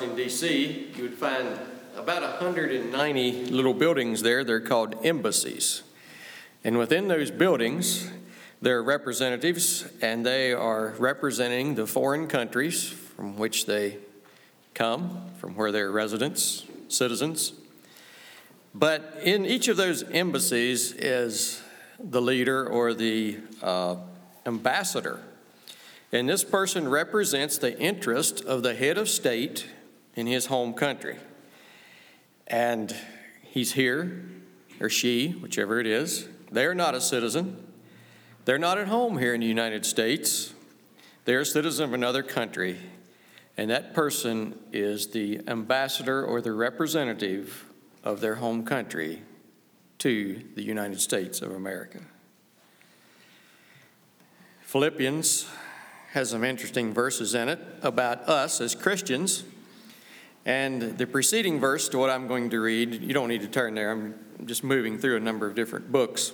Washington, D.C., you would find about 190 little buildings there. They're called embassies. And within those buildings, there are representatives, and they are representing the foreign countries from which they come, from where they're residents, citizens. But in each of those embassies is the leader or the uh, ambassador. And this person represents the interest of the head of state in his home country. And he's here, or she, whichever it is. They're not a citizen. They're not at home here in the United States. They're a citizen of another country. And that person is the ambassador or the representative of their home country to the United States of America. Philippians has some interesting verses in it about us as Christians. And the preceding verse to what I'm going to read, you don't need to turn there, I'm just moving through a number of different books.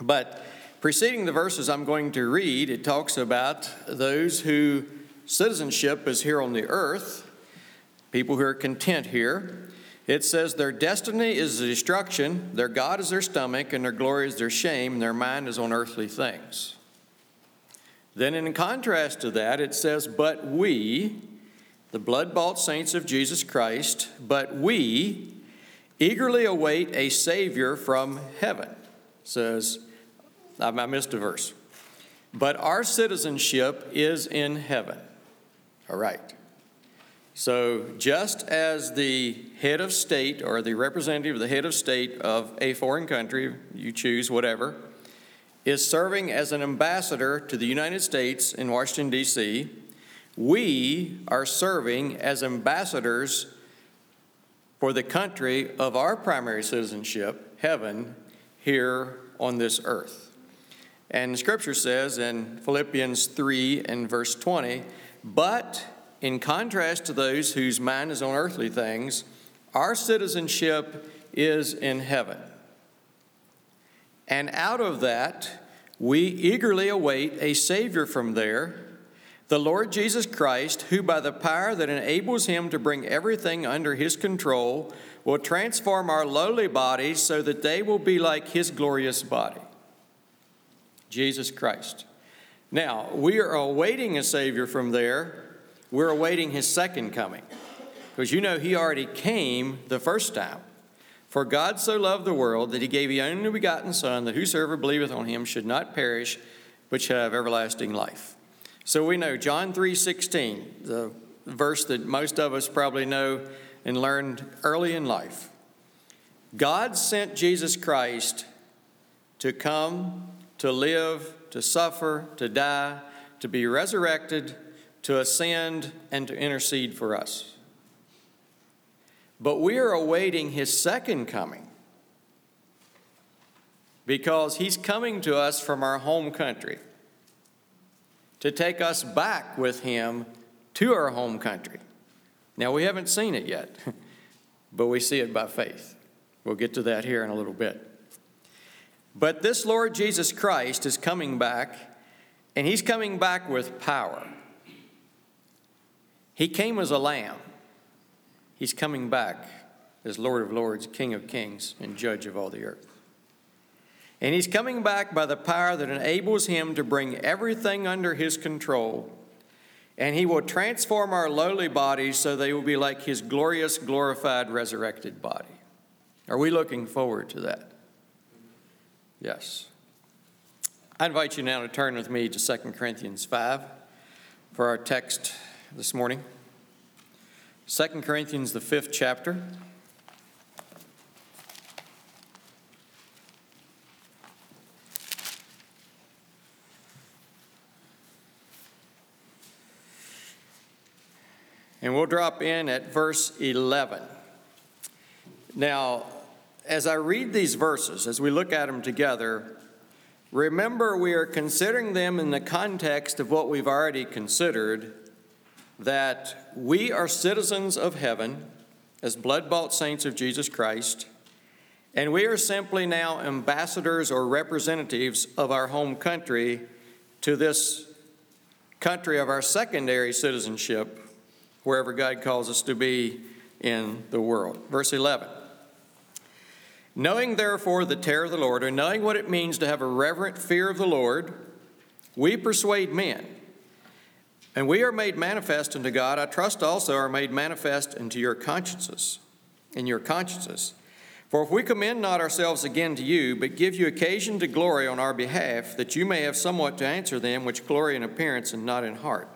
But preceding the verses I'm going to read, it talks about those who citizenship is here on the earth, people who are content here. It says their destiny is destruction, their God is their stomach, and their glory is their shame, and their mind is on earthly things. Then, in contrast to that, it says, But we, the blood bought saints of Jesus Christ, but we eagerly await a Savior from heaven. Says, I missed a verse. But our citizenship is in heaven. All right. So, just as the head of state or the representative of the head of state of a foreign country, you choose whatever, is serving as an ambassador to the United States in Washington, D.C., we are serving as ambassadors for the country of our primary citizenship, heaven, here on this earth. And Scripture says in Philippians 3 and verse 20, but in contrast to those whose mind is on earthly things, our citizenship is in heaven. And out of that, we eagerly await a Savior from there, the Lord Jesus Christ, who by the power that enables him to bring everything under his control will transform our lowly bodies so that they will be like his glorious body. Jesus Christ. Now, we are awaiting a Savior from there we're awaiting his second coming. Because you know, he already came the first time. For God so loved the world that he gave the only begotten Son, that whosoever believeth on him should not perish, but shall have everlasting life. So we know John 3:16, the verse that most of us probably know and learned early in life. God sent Jesus Christ to come, to live, to suffer, to die, to be resurrected, to ascend and to intercede for us. But we are awaiting his second coming because he's coming to us from our home country to take us back with him to our home country. Now, we haven't seen it yet, but we see it by faith. We'll get to that here in a little bit. But this Lord Jesus Christ is coming back, and he's coming back with power. He came as a lamb. He's coming back as Lord of Lords, King of Kings, and Judge of all the earth. And he's coming back by the power that enables him to bring everything under his control. And he will transform our lowly bodies so they will be like his glorious, glorified, resurrected body. Are we looking forward to that? Yes. I invite you now to turn with me to 2 Corinthians 5 for our text this morning. 2 Corinthians, the fifth chapter. And we'll drop in at verse 11. Now, as I read these verses, as we look at them together, remember we are considering them in the context of what we've already considered that we are citizens of heaven as blood bought saints of Jesus Christ, and we are simply now ambassadors or representatives of our home country to this country of our secondary citizenship, wherever God calls us to be in the world. Verse 11. Knowing therefore the terror of the Lord, or knowing what it means to have a reverent fear of the Lord, we persuade men. And we are made manifest unto God, I trust also are made manifest unto your consciences, in your consciences. For if we commend not ourselves again to you, but give you occasion to glory on our behalf, that you may have somewhat to answer them which glory in appearance and not in heart.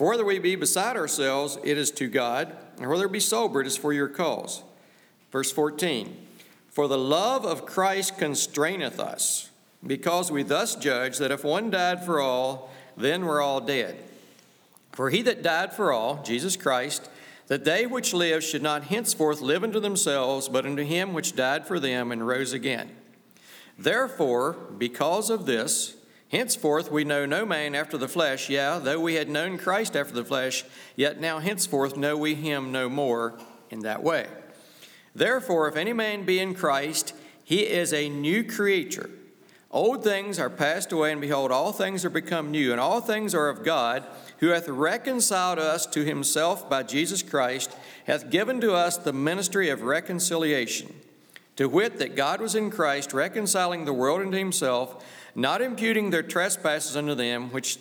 For whether we be beside ourselves, it is to God, and whether we be sober, it is for your cause. Verse 14 For the love of Christ constraineth us, because we thus judge that if one died for all, then we're all dead. For he that died for all, Jesus Christ, that they which live should not henceforth live unto themselves, but unto him which died for them and rose again. Therefore, because of this, henceforth we know no man after the flesh, yea, though we had known Christ after the flesh, yet now henceforth know we him no more in that way. Therefore, if any man be in Christ, he is a new creature. Old things are passed away, and behold, all things are become new, and all things are of God who hath reconciled us to himself by Jesus Christ, hath given to us the ministry of reconciliation. To wit, that God was in Christ reconciling the world unto himself, not imputing their trespasses unto them, which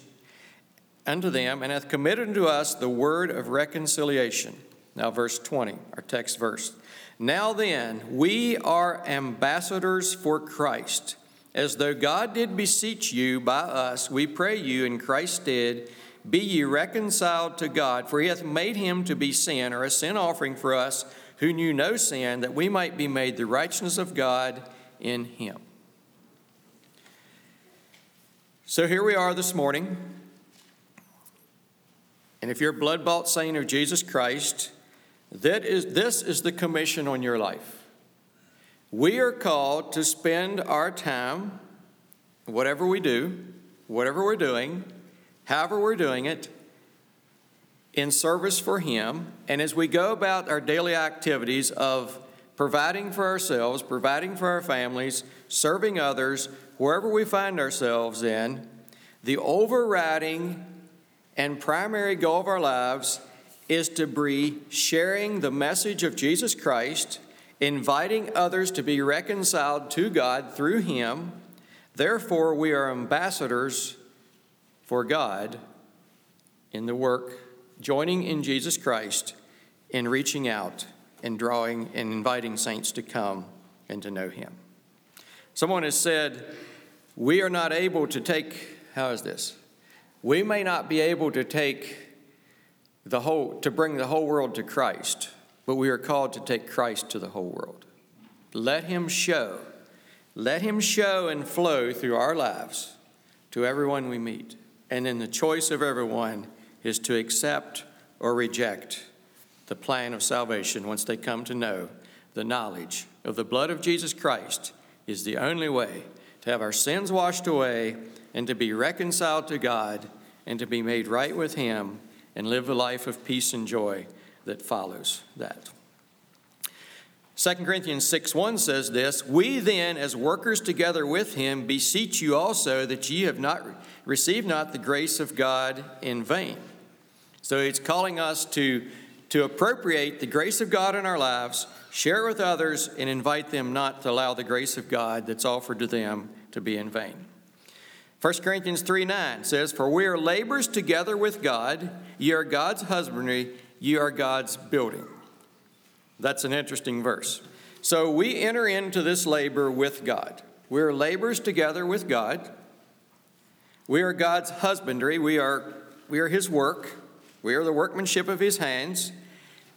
unto them, and hath committed unto us the word of reconciliation. Now, verse 20, our text verse. Now then, we are ambassadors for Christ. As though God did beseech you by us, we pray you in Christ's stead be ye reconciled to God, for he hath made him to be sin, or a sin offering for us who knew no sin, that we might be made the righteousness of God in him. So here we are this morning. And if you're a blood bought saint of Jesus Christ, that is, this is the commission on your life. We are called to spend our time, whatever we do, whatever we're doing, however we're doing it, in service for Him. And as we go about our daily activities of providing for ourselves, providing for our families, serving others, wherever we find ourselves in, the overriding and primary goal of our lives is to be sharing the message of Jesus Christ, inviting others to be reconciled to God through Him. Therefore, we are ambassadors for God in the work, joining in Jesus Christ in reaching out and drawing and inviting saints to come and to know Him. Someone has said, We are not able to take, how is this? We may not be able to take the whole, to bring the whole world to Christ, but we are called to take Christ to the whole world. Let Him show, let Him show and flow through our lives to everyone we meet. And then the choice of everyone is to accept or reject the plan of salvation once they come to know the knowledge of the blood of Jesus Christ is the only way to have our sins washed away and to be reconciled to God and to be made right with Him and live a life of peace and joy that follows that. 2 Corinthians 6 1 says this We then, as workers together with him, beseech you also that ye have not received not the grace of God in vain. So he's calling us to, to appropriate the grace of God in our lives, share with others, and invite them not to allow the grace of God that's offered to them to be in vain. 1 Corinthians 3 9 says, For we are laborers together with God, ye are God's husbandry, ye are God's building. That's an interesting verse. So we enter into this labor with God. We're laborers together with God. We are God's husbandry. We are, we are His work. We are the workmanship of His hands.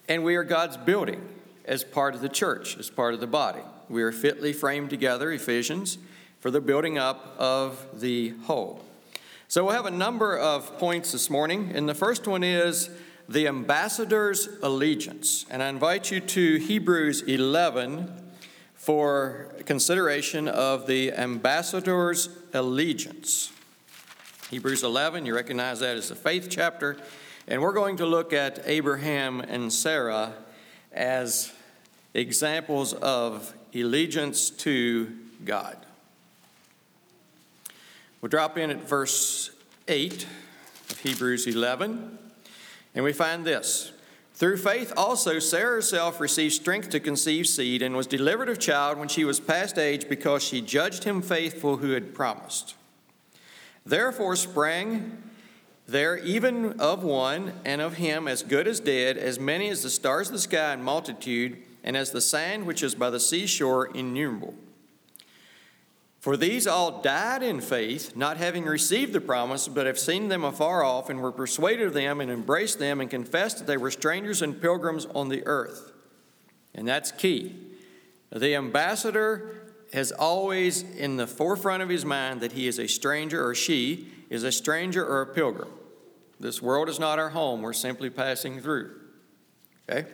And we are God's building as part of the church, as part of the body. We are fitly framed together, Ephesians, for the building up of the whole. So we'll have a number of points this morning. And the first one is the ambassador's allegiance. And I invite you to Hebrews 11 for consideration of the ambassador's allegiance. Hebrews 11, you recognize that as the faith chapter. And we're going to look at Abraham and Sarah as examples of allegiance to God. We'll drop in at verse 8 of Hebrews 11. And we find this Through faith also, Sarah herself received strength to conceive seed and was delivered of child when she was past age because she judged him faithful who had promised. Therefore sprang there even of one and of him as good as dead, as many as the stars of the sky in multitude, and as the sand which is by the seashore innumerable. For these all died in faith, not having received the promise, but have seen them afar off, and were persuaded of them, and embraced them, and confessed that they were strangers and pilgrims on the earth. And that's key. The ambassador has always in the forefront of his mind that he is a stranger, or she is a stranger or a pilgrim. This world is not our home, we're simply passing through. Okay?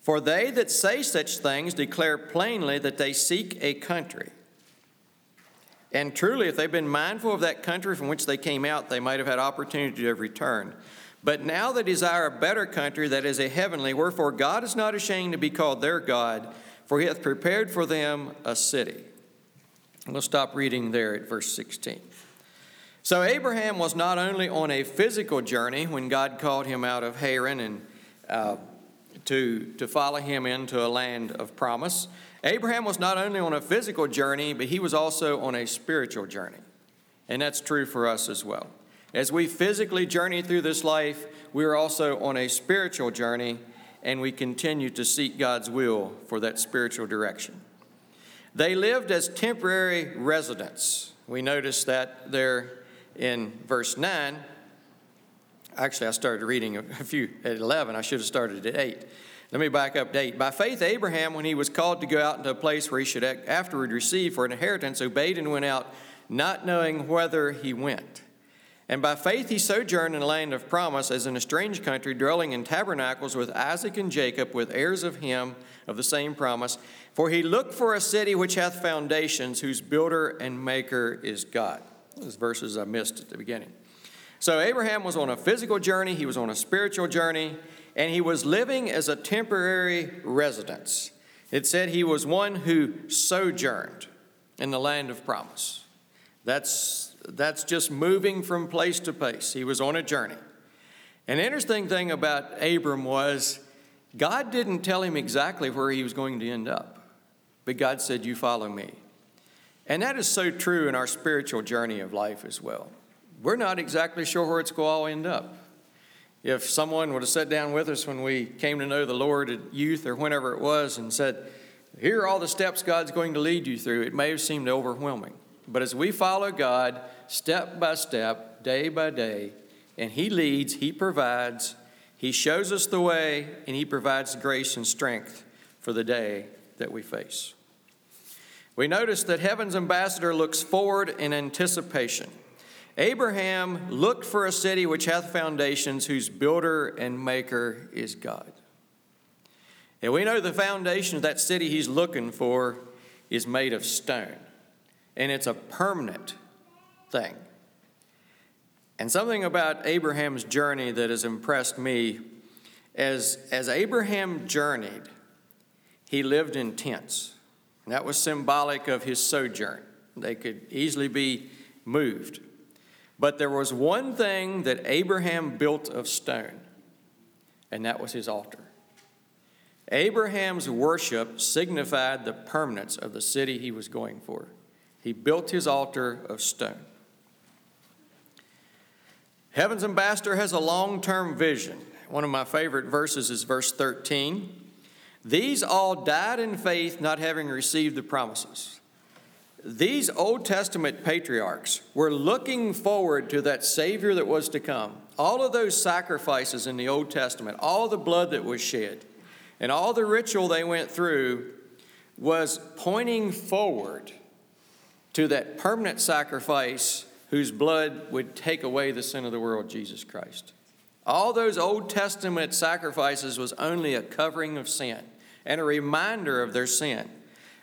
For they that say such things declare plainly that they seek a country. And truly, if they've been mindful of that country from which they came out, they might have had opportunity to return. But now they desire a better country that is a heavenly, wherefore God is not ashamed to be called their God, for he hath prepared for them a city. we'll stop reading there at verse 16. So Abraham was not only on a physical journey when God called him out of Haran and uh, to, to follow him into a land of promise, Abraham was not only on a physical journey, but he was also on a spiritual journey. And that's true for us as well. As we physically journey through this life, we are also on a spiritual journey, and we continue to seek God's will for that spiritual direction. They lived as temporary residents. We notice that there in verse 9. Actually, I started reading a few at 11. I should have started at 8. Let me back up date. By faith, Abraham, when he was called to go out into a place where he should afterward receive for an inheritance, obeyed and went out, not knowing whether he went. And by faith he sojourned in a land of promise, as in a strange country, dwelling in tabernacles with Isaac and Jacob, with heirs of him of the same promise. For he looked for a city which hath foundations, whose builder and maker is God. Those verses I missed at the beginning. So Abraham was on a physical journey, he was on a spiritual journey, and he was living as a temporary residence. It said he was one who sojourned in the land of promise. That's, that's just moving from place to place. He was on a journey. An interesting thing about Abram was God didn't tell him exactly where he was going to end up, but God said, You follow me. And that is so true in our spiritual journey of life as well. We're not exactly sure where it's going to all end up. If someone would have sat down with us when we came to know the Lord at youth or whenever it was and said, Here are all the steps God's going to lead you through, it may have seemed overwhelming. But as we follow God step by step, day by day, and He leads, He provides, He shows us the way, and He provides grace and strength for the day that we face. We notice that heaven's ambassador looks forward in anticipation. Abraham looked for a city which hath foundations, whose builder and maker is God. And we know the foundation of that city he's looking for is made of stone, and it's a permanent thing. And something about Abraham's journey that has impressed me as, as Abraham journeyed, he lived in tents. And that was symbolic of his sojourn. They could easily be moved. But there was one thing that Abraham built of stone, and that was his altar. Abraham's worship signified the permanence of the city he was going for. He built his altar of stone. Heaven's ambassador has a long term vision. One of my favorite verses is verse 13. These all died in faith, not having received the promises. These Old Testament patriarchs were looking forward to that Savior that was to come. All of those sacrifices in the Old Testament, all the blood that was shed, and all the ritual they went through was pointing forward to that permanent sacrifice whose blood would take away the sin of the world, Jesus Christ. All those Old Testament sacrifices was only a covering of sin and a reminder of their sin.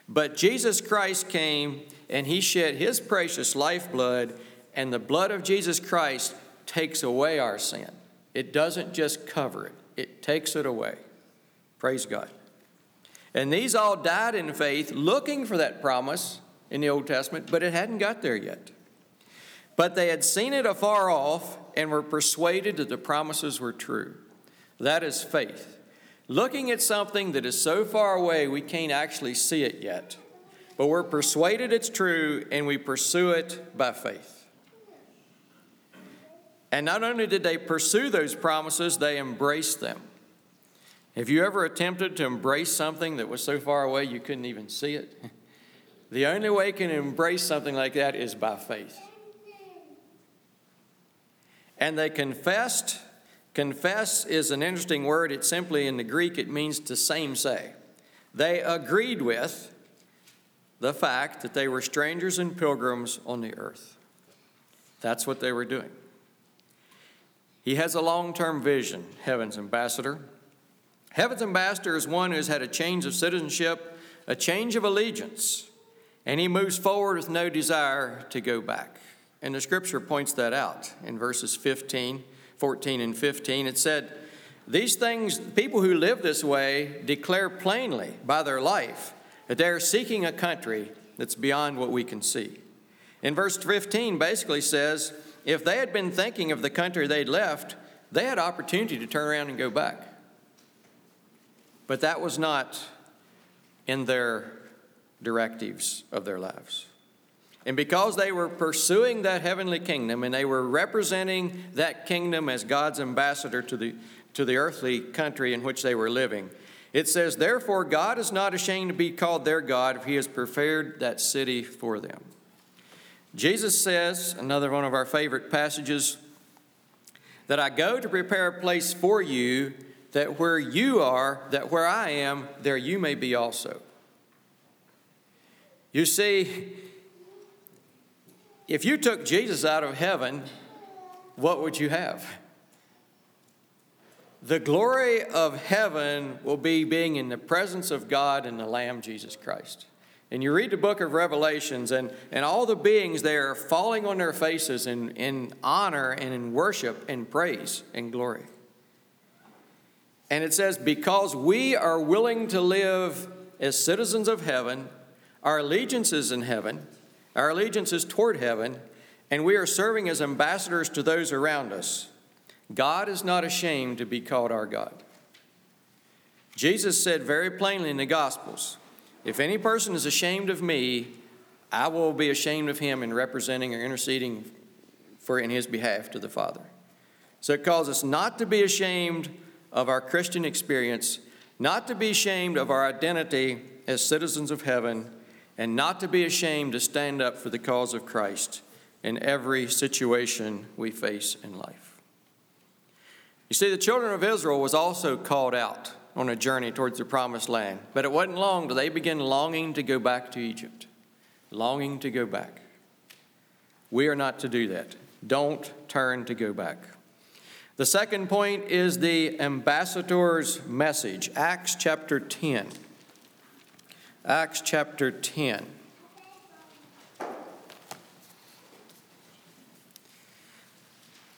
But Jesus Christ came and he shed his precious lifeblood, and the blood of Jesus Christ takes away our sin. It doesn't just cover it, it takes it away. Praise God. And these all died in faith, looking for that promise in the Old Testament, but it hadn't got there yet. But they had seen it afar off and we were persuaded that the promises were true. That is faith. Looking at something that is so far away we can't actually see it yet, but we're persuaded it's true and we pursue it by faith. And not only did they pursue those promises, they embraced them. Have you ever attempted to embrace something that was so far away you couldn't even see it? The only way you can embrace something like that is by faith. And they confessed. Confess is an interesting word. It simply, in the Greek, it means to same say. They agreed with the fact that they were strangers and pilgrims on the earth. That's what they were doing. He has a long term vision, Heaven's ambassador. Heaven's ambassador is one who has had a change of citizenship, a change of allegiance, and he moves forward with no desire to go back. And the scripture points that out in verses 15, 14, and 15. It said, These things, people who live this way declare plainly by their life that they are seeking a country that's beyond what we can see. In verse 15, basically says, if they had been thinking of the country they'd left, they had opportunity to turn around and go back. But that was not in their directives of their lives. And because they were pursuing that heavenly kingdom and they were representing that kingdom as God's ambassador to the, to the earthly country in which they were living, it says, Therefore, God is not ashamed to be called their God if He has prepared that city for them. Jesus says, another one of our favorite passages, that I go to prepare a place for you, that where you are, that where I am, there you may be also. You see, if you took Jesus out of heaven, what would you have? The glory of heaven will be being in the presence of God and the Lamb Jesus Christ. And you read the book of Revelations, and, and all the beings there are falling on their faces in, in honor and in worship and praise and glory. And it says, Because we are willing to live as citizens of heaven, our allegiance is in heaven, our allegiance is toward heaven, and we are serving as ambassadors to those around us. God is not ashamed to be called our God. Jesus said very plainly in the Gospels, if any person is ashamed of me, I will be ashamed of him in representing or interceding for in his behalf to the Father. So it calls us not to be ashamed of our Christian experience, not to be ashamed of our identity as citizens of heaven, and not to be ashamed to stand up for the cause of Christ in every situation we face in life. You see, the children of Israel was also called out on a journey towards the promised land. But it wasn't long till they began longing to go back to Egypt, longing to go back. We are not to do that. Don't turn to go back. The second point is the ambassador's message, Acts chapter 10. Acts chapter 10.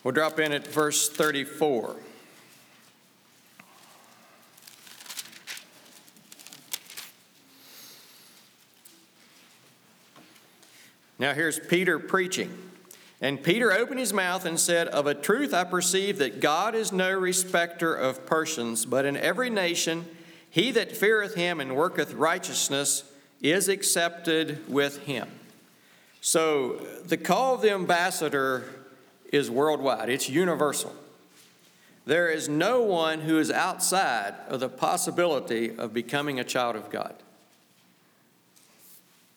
We'll drop in at verse 34. Now here's Peter preaching. And Peter opened his mouth and said, Of a truth I perceive that God is no respecter of persons, but in every nation he that feareth him and worketh righteousness is accepted with him. So the call of the ambassador is worldwide, it's universal. There is no one who is outside of the possibility of becoming a child of God.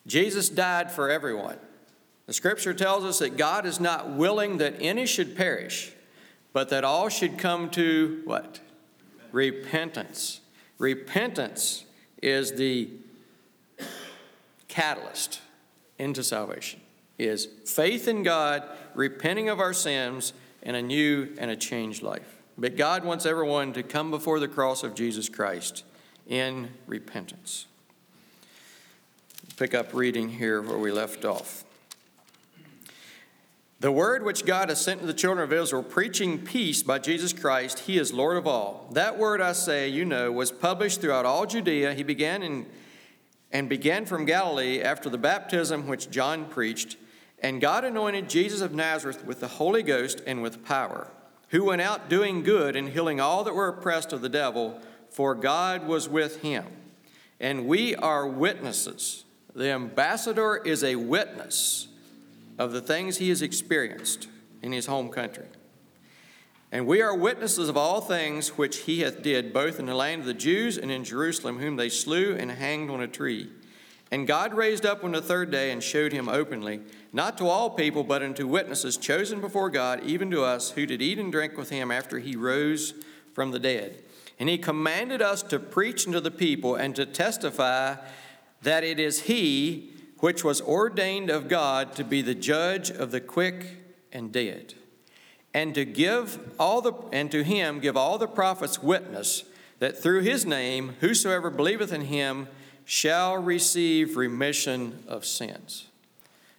Jesus died for everyone. The scripture tells us that God is not willing that any should perish, but that all should come to what? Repentance. Repentance is the catalyst into salvation. Is faith in God, repenting of our sins, and a new and a changed life. But God wants everyone to come before the cross of Jesus Christ in repentance. Pick up reading here where we left off. The word which God has sent to the children of Israel, preaching peace by Jesus Christ, He is Lord of all. That word I say, you know, was published throughout all Judea. He began in, and began from Galilee after the baptism which John preached. And God anointed Jesus of Nazareth with the Holy Ghost and with power, who went out doing good and healing all that were oppressed of the devil, for God was with him. And we are witnesses. The ambassador is a witness of the things he has experienced in his home country. And we are witnesses of all things which he hath did, both in the land of the Jews and in Jerusalem, whom they slew and hanged on a tree. And God raised up on the third day and showed him openly, not to all people, but unto witnesses chosen before God, even to us, who did eat and drink with him after he rose from the dead. And he commanded us to preach unto the people and to testify that it is he which was ordained of God to be the judge of the quick and dead and to give all the and to him give all the prophets witness that through his name whosoever believeth in him shall receive remission of sins.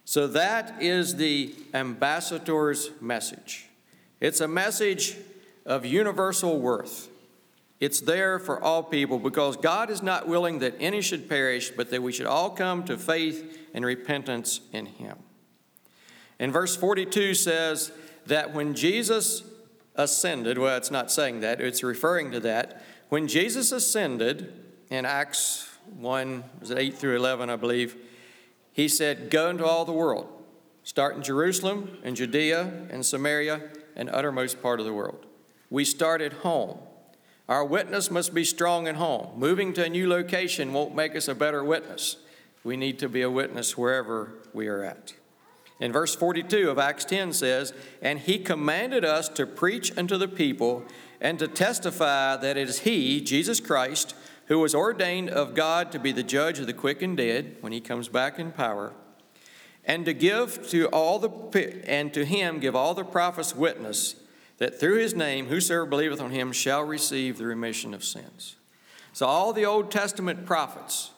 So that is the ambassador's message. It's a message of universal worth. It's there for all people because God is not willing that any should perish, but that we should all come to faith and repentance in him. And verse 42 says, that when Jesus ascended, well, it's not saying that, it's referring to that. When Jesus ascended in Acts 1, was it 8 through 11, I believe, he said, Go into all the world, start in Jerusalem and Judea and Samaria and uttermost part of the world. We start at home. Our witness must be strong at home. Moving to a new location won't make us a better witness. We need to be a witness wherever we are at. In verse 42 of Acts 10 says, And he commanded us to preach unto the people and to testify that it is he, Jesus Christ, who was ordained of God to be the judge of the quick and dead when he comes back in power, and to give to all the and to him give all the prophets witness that through his name whosoever believeth on him shall receive the remission of sins. So all the Old Testament prophets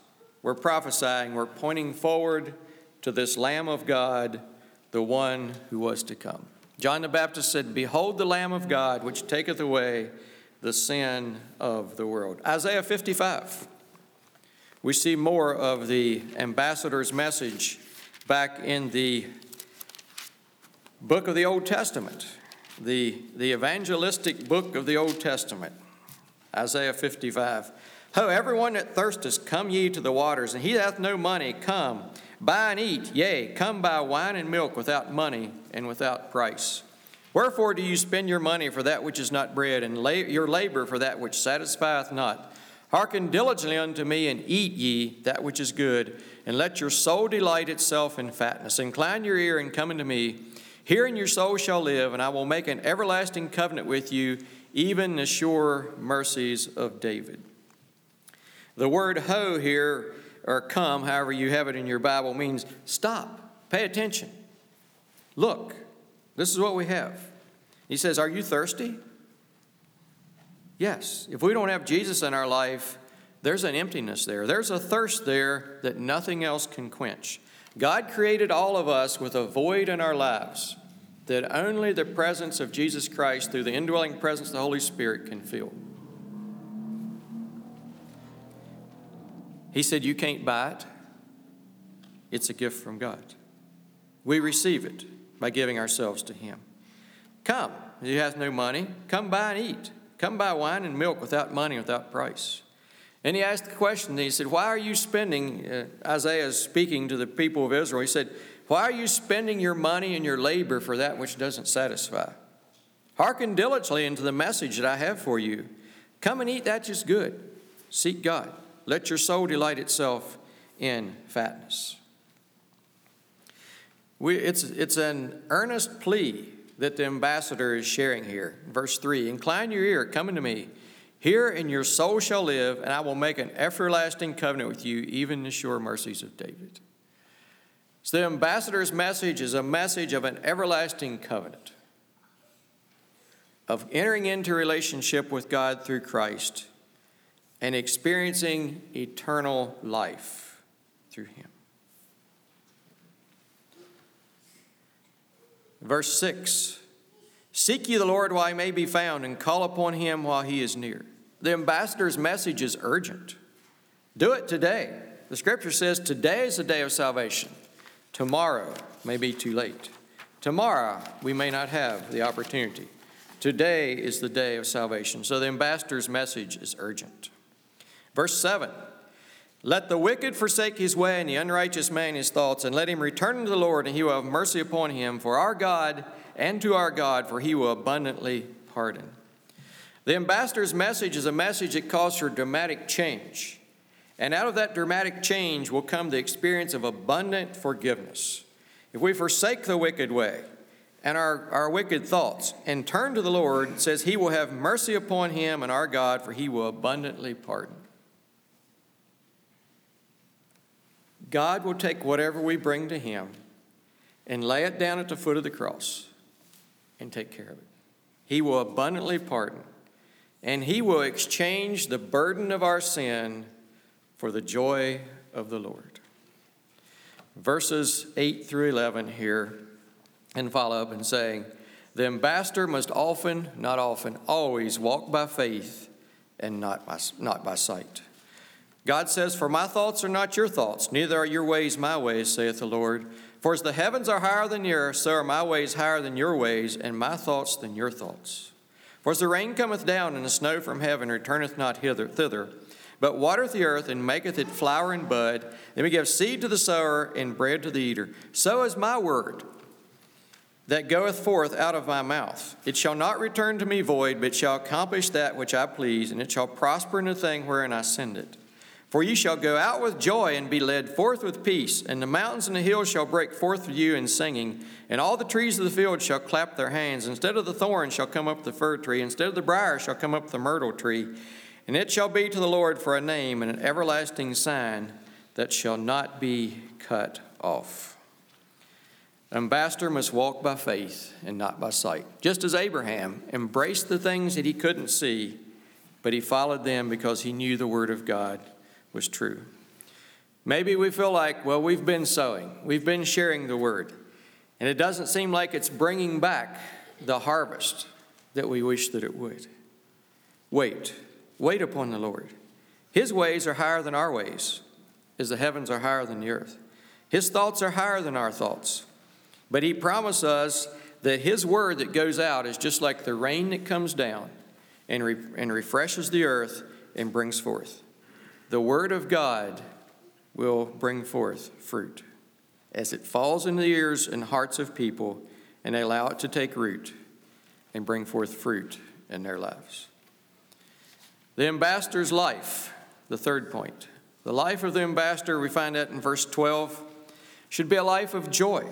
were prophesying, were pointing forward to this Lamb of God, the one who was to come. John the Baptist said, Behold the Lamb of God, which taketh away the sin of the world. Isaiah 55. We see more of the ambassador's message back in the book of the Old Testament, the, the evangelistic book of the Old Testament, Isaiah 55. Ho, everyone that thirsteth, come ye to the waters, and he that hath no money, come. Buy and eat, yea, come buy wine and milk without money and without price. Wherefore do you spend your money for that which is not bread, and your labor for that which satisfieth not? Hearken diligently unto me, and eat ye that which is good, and let your soul delight itself in fatness. Incline your ear and come unto me. Herein your soul shall live, and I will make an everlasting covenant with you, even the sure mercies of David. The word ho here or come, however you have it in your Bible, means stop, pay attention, look. This is what we have. He says, Are you thirsty? Yes. If we don't have Jesus in our life, there's an emptiness there. There's a thirst there that nothing else can quench. God created all of us with a void in our lives that only the presence of Jesus Christ through the indwelling presence of the Holy Spirit can fill. He said, You can't buy it. It's a gift from God. We receive it by giving ourselves to Him. Come, you have no money, come buy and eat. Come buy wine and milk without money, without price. And he asked the question, he said, Why are you spending, uh, Isaiah is speaking to the people of Israel, he said, Why are you spending your money and your labor for that which doesn't satisfy? Hearken diligently into the message that I have for you. Come and eat that which is good. Seek God. Let your soul delight itself in fatness. We, it's, it's an earnest plea that the ambassador is sharing here. Verse 3 Incline your ear, come unto me. Here in your soul shall live, and I will make an everlasting covenant with you, even the sure mercies of David. So the ambassador's message is a message of an everlasting covenant, of entering into relationship with God through Christ and experiencing eternal life through him. Verse 6 Seek ye the Lord while he may be found, and call upon him while he is near. The ambassador's message is urgent. Do it today. The scripture says today is the day of salvation. Tomorrow may be too late. Tomorrow we may not have the opportunity. Today is the day of salvation. So the ambassador's message is urgent. Verse 7 Let the wicked forsake his way, and the unrighteous man his thoughts, and let him return unto the Lord, and he will have mercy upon him. For our God and to our God, for he will abundantly pardon. The ambassador's message is a message that calls for dramatic change. And out of that dramatic change will come the experience of abundant forgiveness. If we forsake the wicked way and our, our wicked thoughts and turn to the Lord, says, He will have mercy upon him and our God, for he will abundantly pardon. God will take whatever we bring to Him and lay it down at the foot of the cross and take care of it. He will abundantly pardon, and He will exchange the burden of our sin for the joy of the Lord. Verses 8 through 11 here and follow up and saying, The ambassador must often, not often, always walk by faith and not by, not by sight. God says, For my thoughts are not your thoughts, neither are your ways my ways, saith the Lord. For as the heavens are higher than the earth, so are my ways higher than your ways, and my thoughts than your thoughts. For as the rain cometh down and the snow from heaven returneth not hither, thither, but watereth the earth and maketh it flower and bud, then we give seed to the sower and bread to the eater. So is my word that goeth forth out of my mouth. It shall not return to me void, but shall accomplish that which I please, and it shall prosper in the thing wherein I send it. For ye shall go out with joy and be led forth with peace, and the mountains and the hills shall break forth for you in singing, and all the trees of the field shall clap their hands. Instead of the thorn shall come up the fir tree, instead of the brier shall come up the myrtle tree. And it shall be to the Lord for a name and an everlasting sign that shall not be cut off. ambassador must walk by faith and not by sight. Just as Abraham embraced the things that he couldn't see, but he followed them because he knew the word of God was true. Maybe we feel like, well, we've been sowing, we've been sharing the word, and it doesn't seem like it's bringing back the harvest that we wish that it would. Wait, wait upon the Lord. His ways are higher than our ways, as the heavens are higher than the earth. His thoughts are higher than our thoughts. But He promised us that His word that goes out is just like the rain that comes down and, re- and refreshes the earth and brings forth the Word of God will bring forth fruit as it falls in the ears and hearts of people and they allow it to take root and bring forth fruit in their lives. The ambassador's life, the third point. The life of the ambassador, we find that in verse 12, should be a life of joy.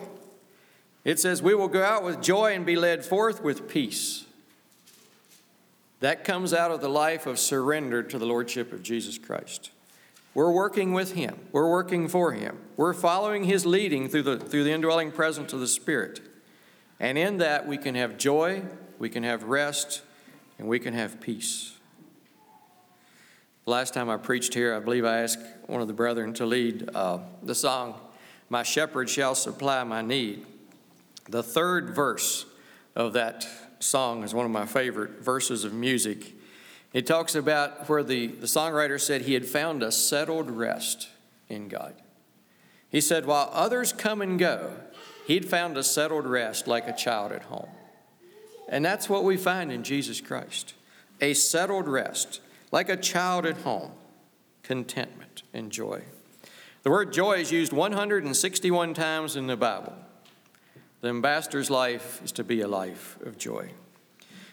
It says, We will go out with joy and be led forth with peace. That comes out of the life of surrender to the Lordship of Jesus Christ. We're working with Him, we're working for Him, we're following His leading through the, through the indwelling presence of the Spirit. And in that, we can have joy, we can have rest, and we can have peace. Last time I preached here, I believe I asked one of the brethren to lead uh, the song, My Shepherd Shall Supply My Need. The third verse of that song is one of my favorite verses of music. It talks about where the, the songwriter said he had found a settled rest in God. He said, while others come and go, he'd found a settled rest like a child at home. And that's what we find in Jesus Christ a settled rest, like a child at home, contentment and joy. The word joy is used 161 times in the Bible. The ambassador's life is to be a life of joy.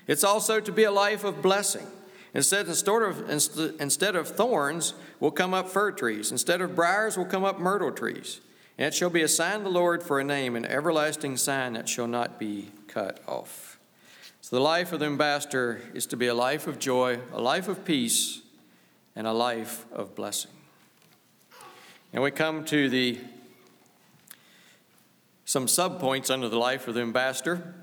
It's also to be a life of blessing. Instead, instead of, instead of thorns will come up fir trees. Instead of briars will come up myrtle trees. And it shall be a sign of the Lord for a name, an everlasting sign that shall not be cut off. So the life of the ambassador is to be a life of joy, a life of peace, and a life of blessing. And we come to the some subpoints under the life of the ambassador.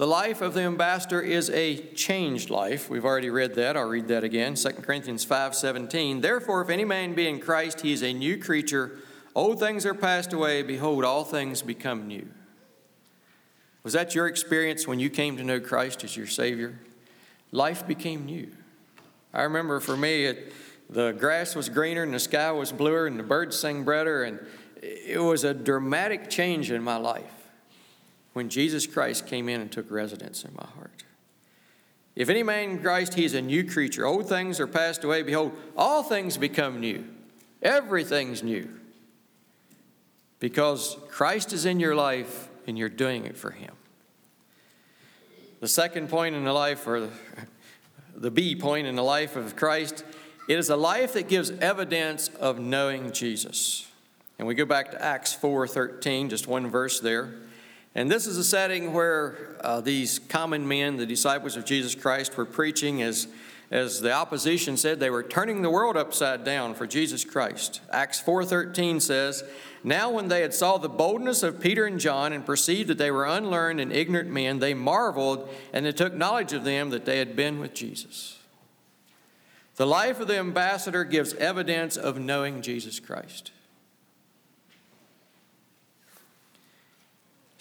The life of the ambassador is a changed life. We've already read that. I'll read that again. 2 Corinthians 5:17. Therefore, if any man be in Christ, he is a new creature. Old things are passed away, behold, all things become new. Was that your experience when you came to know Christ as your Savior? Life became new. I remember for me, it, the grass was greener and the sky was bluer and the birds sang better, and it was a dramatic change in my life when Jesus Christ came in and took residence in my heart. If any man in Christ, he is a new creature. Old things are passed away. Behold, all things become new. Everything's new. Because Christ is in your life and you're doing it for him. The second point in the life, or the, B point in the life of Christ, it is a life that gives evidence of knowing Jesus. And we go back to Acts 4:13, just one verse there. And this is a setting where uh, these common men, the disciples of Jesus Christ, were preaching as, as the opposition said they were turning the world upside down for Jesus Christ. Acts 4:13 says, "Now when they had saw the boldness of Peter and John and perceived that they were unlearned and ignorant men, they marveled and they took knowledge of them that they had been with Jesus." The life of the ambassador gives evidence of knowing Jesus Christ.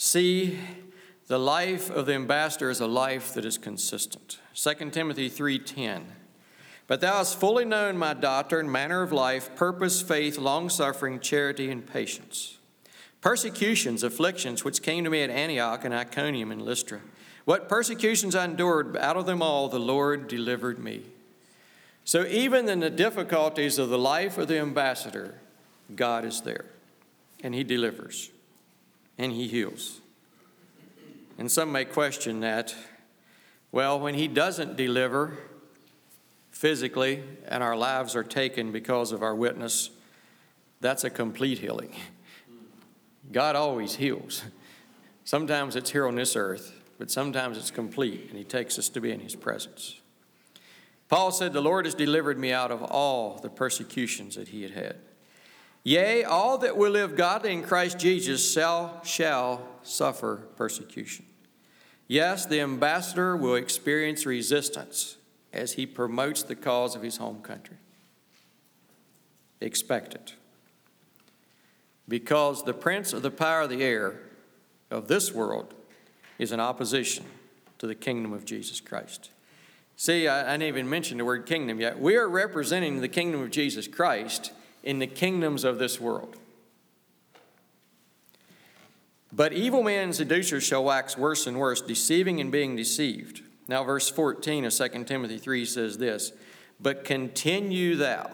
See, the life of the ambassador is a life that is consistent. 2 Timothy 3:10. But thou hast fully known my doctrine, manner of life, purpose, faith, long-suffering, charity, and patience. Persecutions, afflictions, which came to me at Antioch and Iconium and Lystra. What persecutions I endured, out of them all the Lord delivered me. So even in the difficulties of the life of the ambassador, God is there, and He delivers and he heals. And some may question that. Well, when he doesn't deliver physically and our lives are taken because of our witness, that's a complete healing. God always heals. Sometimes it's here on this earth, but sometimes it's complete, and he takes us to be in his presence. Paul said, The Lord has delivered me out of all the persecutions that he had had. Yea, all that will live godly in Christ Jesus shall, shall suffer persecution. Yes, the ambassador will experience resistance as he promotes the cause of his home country. Expect it. Because the prince of the power of the air of this world is in opposition to the kingdom of Jesus Christ. See, I, I didn't even mention the word kingdom yet. We are representing the kingdom of Jesus Christ in the kingdoms of this world. But evil men and seducers shall wax worse and worse, deceiving and being deceived. Now, verse 14 of 2 Timothy 3 says this But continue thou.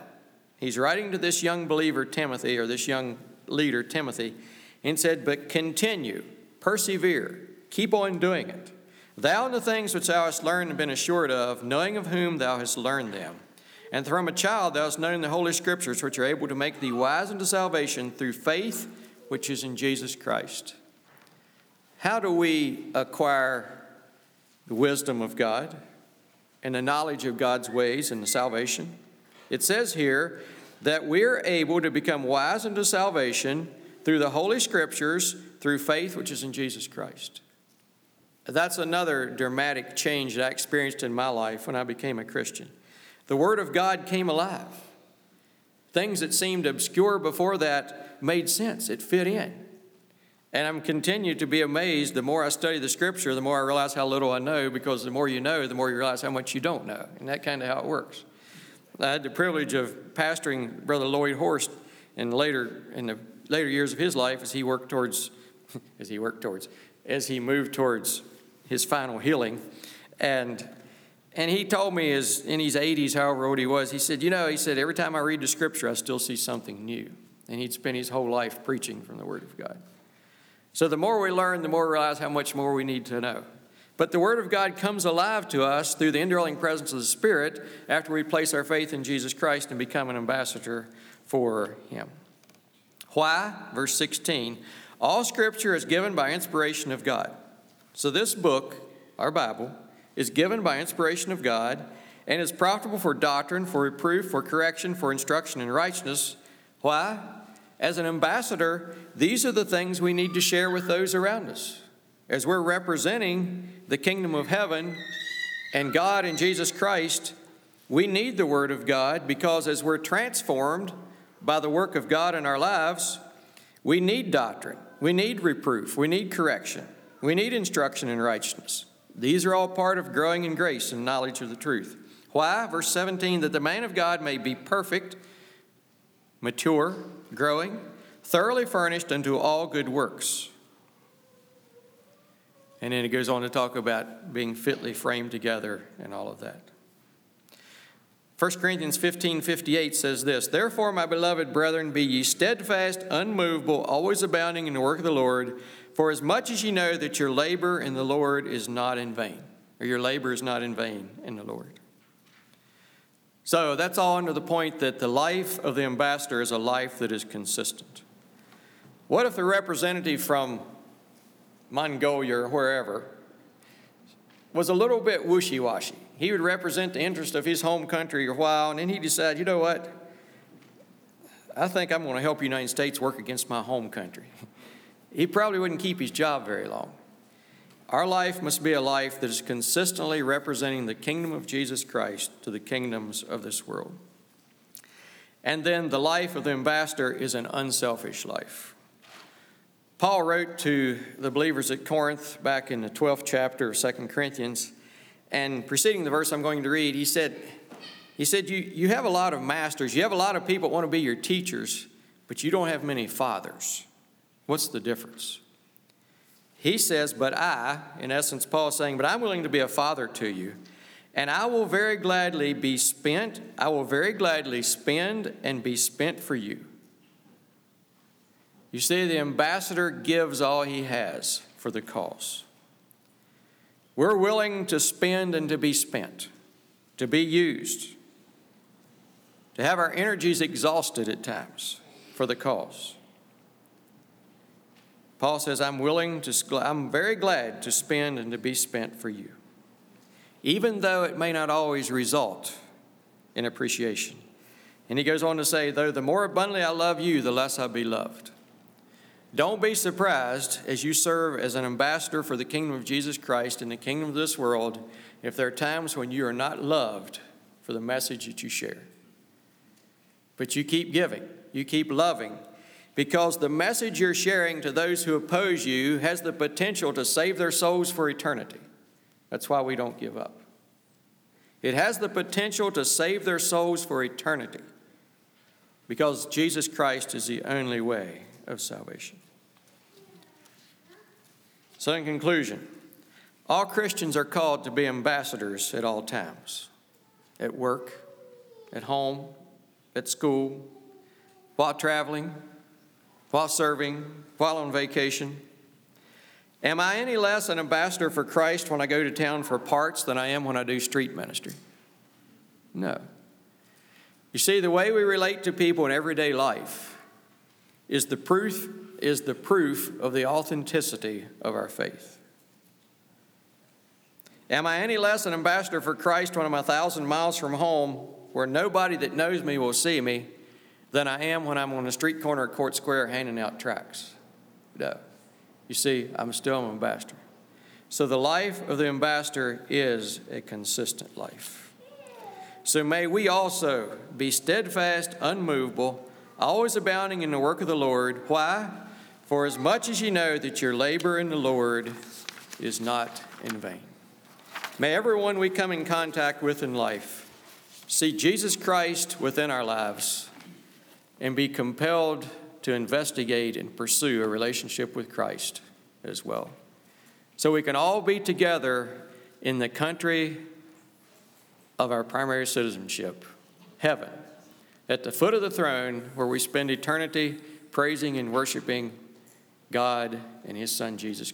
He's writing to this young believer, Timothy, or this young leader, Timothy, and said, But continue, persevere, keep on doing it. Thou and the things which thou hast learned and been assured of, knowing of whom thou hast learned them and from a child thou hast known the Holy Scriptures, which are able to make thee wise unto salvation through faith which is in Jesus Christ. How do we acquire the wisdom of God and the knowledge of God's ways and the salvation? It says here that we're able to become wise unto salvation through the Holy Scriptures, through faith which is in Jesus Christ. That's another dramatic change that I experienced in my life when I became a Christian. The Word of God came alive. Things that seemed obscure before that made sense, it fit in. And I'm continued to be amazed. The more I study the Scripture, the more I realize how little I know, because the more you know, the more you realize how much you don't know. And that kind of how it works. I had the privilege of pastoring Brother Lloyd Horst in later in the later years of his life as he worked towards as he worked towards as he moved towards his final healing. And and he told me as in his 80s, however old he was, he said, You know, he said, every time I read the scripture, I still see something new. And he'd spent his whole life preaching from the Word of God. So the more we learn, the more we realize how much more we need to know. But the Word of God comes alive to us through the indwelling presence of the Spirit after we place our faith in Jesus Christ and become an ambassador for Him. Why? Verse 16 All Scripture is given by inspiration of God. So this book, our Bible, is given by inspiration of God and is profitable for doctrine, for reproof, for correction, for instruction in righteousness. Why? As an ambassador, these are the things we need to share with those around us. As we're representing the kingdom of heaven and God and Jesus Christ, we need the Word of God because as we're transformed by the work of God in our lives, we need doctrine, we need reproof, we need correction, we need instruction in righteousness. These are all part of growing in grace and knowledge of the truth. Why? Verse 17, that the man of God may be perfect, mature, growing, thoroughly furnished unto all good works. And then it goes on to talk about being fitly framed together and all of that. 1 Corinthians 15 58 says this Therefore, my beloved brethren, be ye steadfast, unmovable, always abounding in the work of the Lord, for as much as you know that your labor in the Lord is not in vain, or your labor is not in vain in the Lord. So that's all under the point that the life of the ambassador is a life that is consistent. What if the representative from Mongolia or wherever was a little bit wishy washy? He would represent the interest of his home country a while, and then he'd decide, you know what? I think I'm going to help the United States work against my home country. he probably wouldn't keep his job very long. Our life must be a life that is consistently representing the kingdom of Jesus Christ to the kingdoms of this world. And then the life of the ambassador is an unselfish life. Paul wrote to the believers at Corinth back in the 12th chapter of 2 Corinthians, and preceding the verse I'm going to read, he said, he said, you, you have a lot of masters, you have a lot of people want to be your teachers, but you don't have many fathers. What's the difference? He says, But I, in essence, Paul is saying, But I'm willing to be a father to you, and I will very gladly be spent, I will very gladly spend and be spent for you. You see, the ambassador gives all he has for the cause. We're willing to spend and to be spent, to be used, to have our energies exhausted at times for the cause. Paul says, I'm willing to, I'm very glad to spend and to be spent for you, even though it may not always result in appreciation. And he goes on to say, though the more abundantly I love you, the less I'll be loved. Don't be surprised as you serve as an ambassador for the kingdom of Jesus Christ in the kingdom of this world if there are times when you are not loved for the message that you share. But you keep giving, you keep loving, because the message you're sharing to those who oppose you has the potential to save their souls for eternity. That's why we don't give up. It has the potential to save their souls for eternity because Jesus Christ is the only way of salvation. So, in conclusion, all Christians are called to be ambassadors at all times at work, at home, at school, while traveling, while serving, while on vacation. Am I any less an ambassador for Christ when I go to town for parts than I am when I do street ministry? No. You see, the way we relate to people in everyday life is the proof is the proof of the authenticity of our faith. Am I any less an ambassador for Christ when I'm a thousand miles from home where nobody that knows me will see me than I am when I'm on the street corner at Court Square handing out tracts? No. You see, I'm still an ambassador. So the life of the ambassador is a consistent life. So may we also be steadfast, unmovable, always abounding in the work of the Lord. Why? For as much as you know that your labor in the Lord is not in vain. May everyone we come in contact with in life see Jesus Christ within our lives and be compelled to investigate and pursue a relationship with Christ as well. So we can all be together in the country of our primary citizenship, heaven, at the foot of the throne where we spend eternity praising and worshiping God and His Son, Jesus